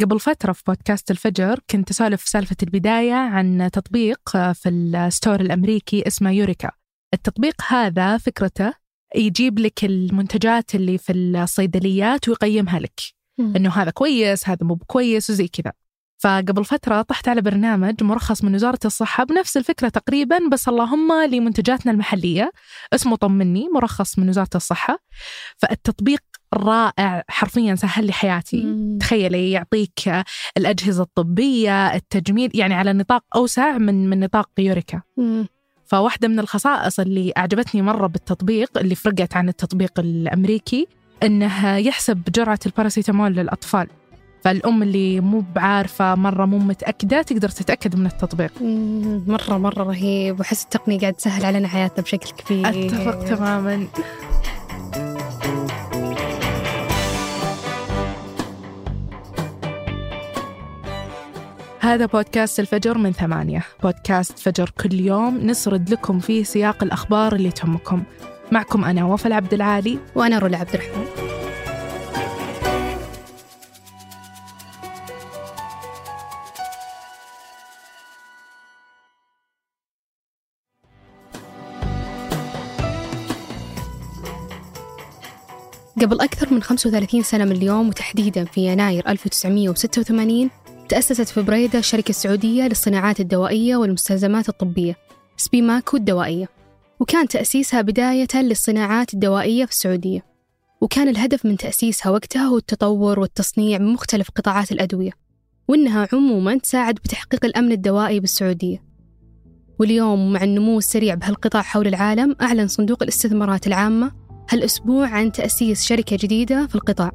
قبل فترة في بودكاست الفجر كنت أسولف في سالفة البداية عن تطبيق في الستور الأمريكي اسمه يوريكا. التطبيق هذا فكرته يجيب لك المنتجات اللي في الصيدليات ويقيمها لك. مم. إنه هذا كويس هذا مو كويس وزي كذا. فقبل فترة طحت على برنامج مرخص من وزارة الصحة بنفس الفكرة تقريبا بس اللهم لمنتجاتنا المحلية. اسمه طمني مرخص من وزارة الصحة. فالتطبيق رائع حرفيا سهل لي حياتي. مم. تخيلي يعطيك الأجهزة الطبية التجميل يعني على نطاق أوسع من من نطاق يوريكا. مم. فواحدة من الخصائص اللي أعجبتني مرة بالتطبيق اللي فرقت عن التطبيق الأمريكي إنه يحسب جرعة الباراسيتامول للأطفال. فالأم اللي مو بعارفة مرة مو متأكدة تقدر تتأكد من التطبيق. مرة مرة رهيب. وأحس التقنية قاعد تسهل علينا حياتنا بشكل كبير. أتفق تماما. هذا بودكاست الفجر من ثمانية. بودكاست فجر كل يوم نسرد لكم فيه سياق الأخبار اللي تهمكم. معكم أنا وفاء العبد العالي. وأنا رولا عبد الرحمن. قبل أكثر من 35 سنة من اليوم وتحديدا في يناير 1986 تأسست في بريدة الشركة السعودية للصناعات الدوائية والمستلزمات الطبية سبيماكو الدوائية وكان تأسيسها بداية للصناعات الدوائية في السعودية. وكان الهدف من تأسيسها وقتها هو التطور والتصنيع من مختلف قطاعات الأدوية وإنها عموما تساعد بتحقيق الأمن الدوائي بالسعودية. واليوم مع النمو السريع بهالقطاع حول العالم أعلن صندوق الاستثمارات العامة هالأسبوع عن تأسيس شركة جديدة في القطاع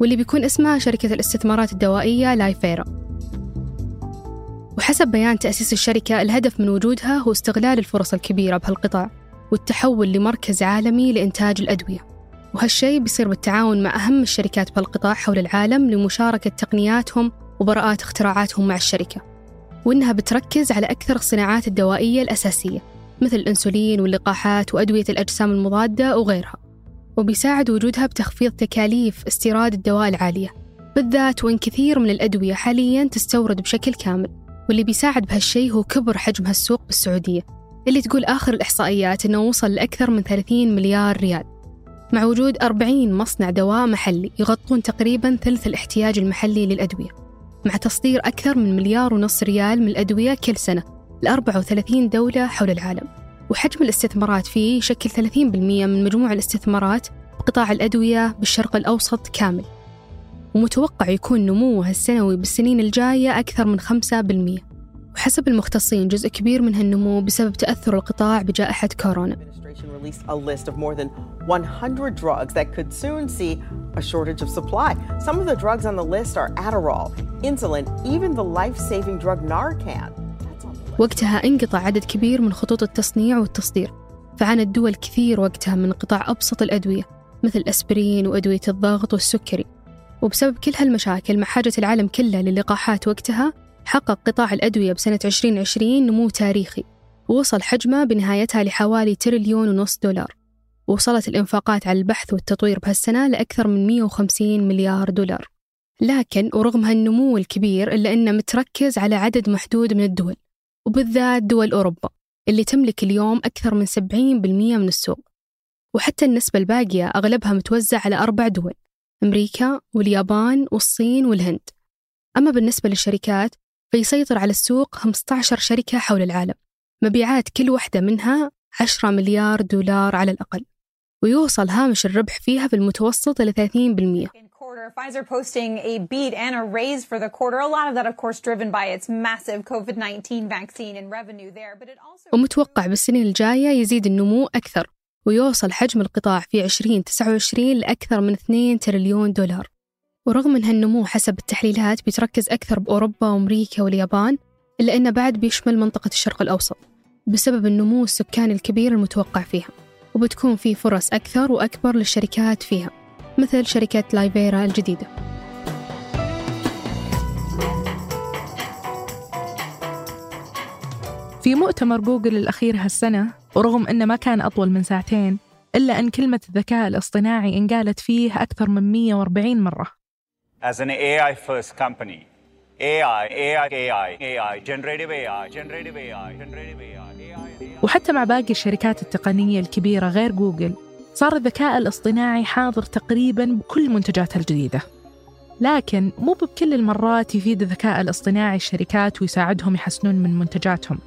واللي بيكون اسمها شركة الاستثمارات الدوائية لايفيرا. وحسب بيان تأسيس الشركة الهدف من وجودها هو استغلال الفرص الكبيرة بهالقطاع والتحول لمركز عالمي لإنتاج الأدوية. وهالشيء بيصير بالتعاون مع أهم الشركات بهالقطاع حول العالم لمشاركة تقنياتهم وبراءات اختراعاتهم مع الشركة. وإنها بتركز على أكثر الصناعات الدوائية الأساسية مثل الأنسولين واللقاحات وأدوية الأجسام المضادة وغيرها. وبيساعد وجودها بتخفيض تكاليف استيراد الدواء العالية بالذات وإن كثير من الأدوية حاليا تستورد بشكل كامل. واللي بيساعد بهالشيء هو كبر حجم هالسوق بالسعودية اللي تقول آخر الإحصائيات أنه وصل لأكثر من 30 مليار ريال. مع وجود 40 مصنع دواء محلي يغطون تقريبا ثلث الاحتياج المحلي للأدوية مع تصدير أكثر من مليار ونص ريال من الأدوية كل سنة ل 34 دولة حول العالم. وحجم الاستثمارات فيه يشكل 30% من مجموع الاستثمارات بقطاع الأدوية بالشرق الأوسط كامل. ومتوقع يكون نموها السنوي بالسنين الجاية أكثر من 5% وحسب المختصين جزء كبير من هالنمو بسبب تأثر القطاع بجائحة كورونا a list of more than 100 drugs that could soon see a shortage of supply. Some of the drugs on the list are Adderall, insulin, even the life-saving drug Narcan. وقتها انقطع عدد كبير من خطوط التصنيع والتصدير فعانت دول كثير وقتها من انقطاع أبسط الأدوية مثل الأسبرين وأدوية الضغط والسكري وبسبب كل هالمشاكل مع حاجة العالم كله للقاحات وقتها حقق قطاع الأدوية بسنة 2020 نمو تاريخي ووصل حجمه بنهايتها لحوالي تريليون ونص دولار. ووصلت الإنفاقات على البحث والتطوير بهالسنة لأكثر من 150 مليار دولار. لكن ورغم هالنمو الكبير إلا أنه متركز على عدد محدود من الدول وبالذات دول أوروبا اللي تملك اليوم أكثر من 70% من السوق. وحتى النسبة الباقية أغلبها متوزع على أربع دول. أمريكا واليابان والصين والهند أما بالنسبة للشركات فيسيطر على السوق 15 شركة حول العالم مبيعات كل واحدة منها 10 مليار دولار على الأقل ويوصل هامش الربح فيها بالمتوسط إلى 30% In quarter, Pfizer posting a beat and a raise for the quarter. A lot of that, of course, driven by its massive COVID 19 vaccine and revenue there. But it also. ومتوقع بالسنين الجاية يزيد النمو أكثر ويوصل حجم القطاع في 2029 لأكثر من 2 تريليون دولار. ورغم أن هالنمو حسب التحليلات بيتركز أكثر بأوروبا وأمريكا واليابان إلا أنه بعد بيشمل منطقة الشرق الأوسط بسبب النمو السكاني الكبير المتوقع فيها وبتكون في فرص أكثر وأكبر للشركات فيها مثل شركة لايفيرا الجديدة. في مؤتمر جوجل الأخير هالسنة ورغم أنه ما كان أطول من ساعتين إلا أن كلمة الذكاء الاصطناعي انقالت فيه أكثر من 140 مرة. As an AI first company, AI, AI, AI, AI, generative AI, generative AI, generative AI, AI. وحتى مع باقي الشركات التقنية الكبيرة غير جوجل صار الذكاء الاصطناعي حاضر تقريبا بكل منتجاتها الجديدة. لكن مو بكل المرات يفيد الذكاء الاصطناعي الشركات ويساعدهم يحسنون من منتجاتهم.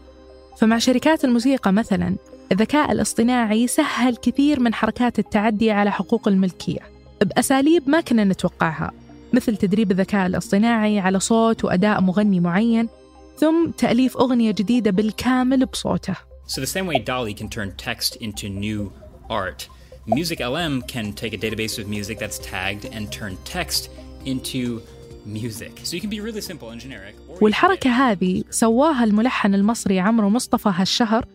فمع شركات الموسيقى مثلا الذكاء الاصطناعي سهل كثير من حركات التعدي على حقوق الملكية بأساليب ما كنا نتوقعها مثل تدريب الذكاء الاصطناعي على صوت وأداء مغني معين ثم تأليف أغنية جديدة بالكامل بصوته. So the same way DALI can turn text into new art, Music LM can take a database of music that's tagged and turn text into music. So you can be really simple and generic. or you can والحركة هذه سواها الملحن المصري عمرو مصطفى هالشهر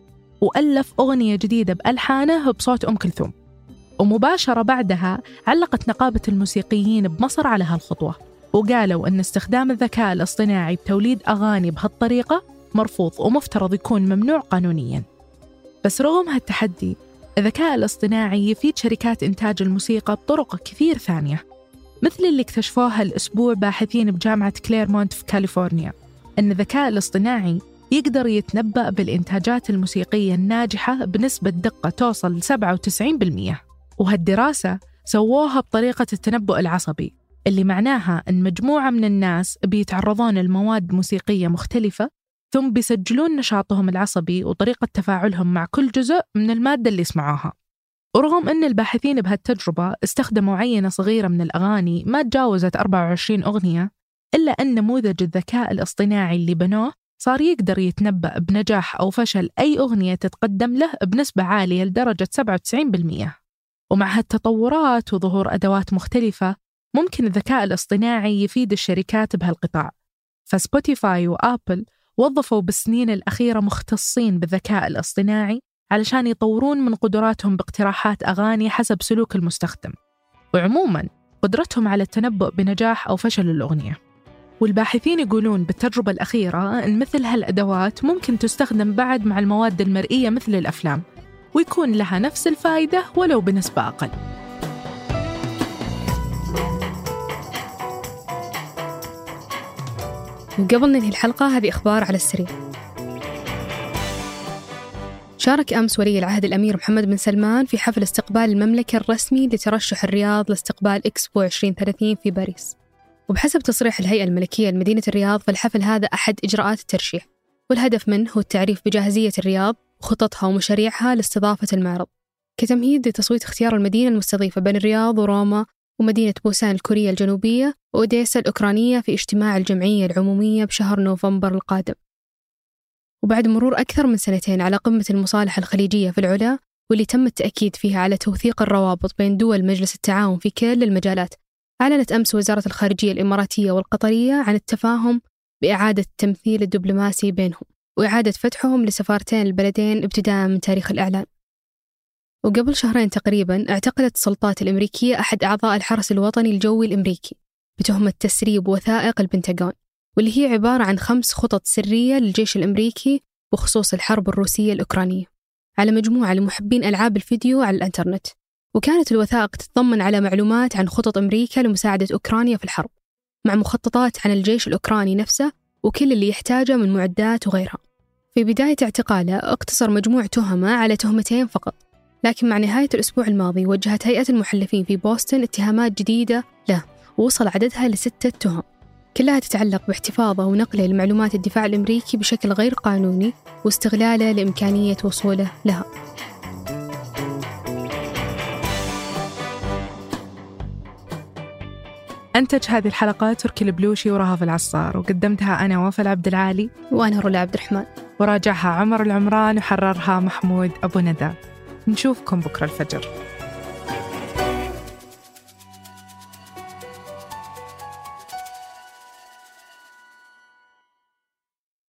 وألف أغنية جديدة بألحانه بصوت أم كلثوم ومباشرة بعدها علقت نقابة الموسيقيين بمصر على هالخطوة وقالوا أن استخدام الذكاء الاصطناعي بتوليد أغاني بهالطريقة مرفوض ومفترض يكون ممنوع قانونياً بس رغم هالتحدي الذكاء الاصطناعي يفيد شركات إنتاج الموسيقى بطرق كثير ثانية مثل اللي اكتشفوها الأسبوع باحثين بجامعة كليرمونت في كاليفورنيا أن الذكاء الاصطناعي يقدر يتنبأ بالإنتاجات الموسيقية الناجحة بنسبة دقة توصل ل 97% وهالدراسة سووها بطريقة التنبؤ العصبي اللي معناها أن مجموعة من الناس بيتعرضون لمواد موسيقية مختلفة ثم بيسجلون نشاطهم العصبي وطريقة تفاعلهم مع كل جزء من المادة اللي سمعوها ورغم أن الباحثين بهالتجربة استخدموا عينة صغيرة من الأغاني ما تجاوزت 24 أغنية إلا أن نموذج الذكاء الاصطناعي اللي بنوه صار يقدر يتنبأ بنجاح أو فشل أي أغنية تتقدم له بنسبة عالية لدرجة 97% ومع هالتطورات وظهور أدوات مختلفة ممكن الذكاء الاصطناعي يفيد الشركات بهالقطاع. فسبوتيفاي وآبل وظفوا بالسنين الأخيرة مختصين بالذكاء الاصطناعي علشان يطورون من قدراتهم باقتراحات أغاني حسب سلوك المستخدم. وعموما قدرتهم على التنبؤ بنجاح أو فشل الأغنية. والباحثين يقولون بالتجربة الأخيرة أن مثل هالأدوات ممكن تستخدم بعد مع المواد المرئية مثل الأفلام ويكون لها نفس الفائدة ولو بنسبة أقل. وقبل ننهي الحلقة هذه أخبار على السريع. شارك أمس ولي العهد الأمير محمد بن سلمان في حفل استقبال المملكة الرسمي لترشح الرياض لاستقبال إكسبو 2030 في باريس. وبحسب تصريح الهيئة الملكية لمدينة الرياض فالحفل هذا أحد إجراءات الترشيح. والهدف منه هو التعريف بجاهزية الرياض وخططها ومشاريعها لاستضافة المعرض. كتمهيد لتصويت اختيار المدينة المستضيفة بين الرياض وروما ومدينة بوسان الكورية الجنوبية وأوديسا الأوكرانية في اجتماع الجمعية العمومية بشهر نوفمبر القادم. وبعد مرور أكثر من سنتين على قمة المصالحة الخليجية في العلا واللي تم التأكيد فيها على توثيق الروابط بين دول مجلس التعاون في كل المجالات أعلنت أمس وزارة الخارجية الإماراتية والقطرية عن التفاهم بإعادة التمثيل الدبلوماسي بينهم وإعادة فتحهم لسفارتين البلدين ابتداء من تاريخ الإعلان. وقبل شهرين تقريبا اعتقلت السلطات الأمريكية أحد أعضاء الحرس الوطني الجوي الأمريكي بتهمة تسريب وثائق البنتاغون. واللي هي عبارة عن خمس خطط سرية للجيش الأمريكي بخصوص الحرب الروسية الأوكرانية على مجموعة لمحبين ألعاب الفيديو على الإنترنت. وكانت الوثائق تتضمن على معلومات عن خطط أمريكا لمساعدة أوكرانيا في الحرب مع مخططات عن الجيش الأوكراني نفسه وكل اللي يحتاجه من معدات وغيرها. في بداية اعتقاله اقتصر مجموع تهمة على تهمتين فقط لكن مع نهاية الأسبوع الماضي وجهت هيئة المحلفين في بوسطن اتهامات جديدة له ووصل عددها لستة تهم. كلها تتعلق باحتفاظه ونقله لمعلومات الدفاع الأمريكي بشكل غير قانوني واستغلاله لإمكانية وصوله لها. أنتج هذه الحلقة تركي البلوشي ورهف العصار وقدمتها أنا وفاء عبد العالي وأنا رولا عبد الرحمن. وراجعها عمر العمران وحررها محمود أبو ندى. نشوفكم بكرة الفجر.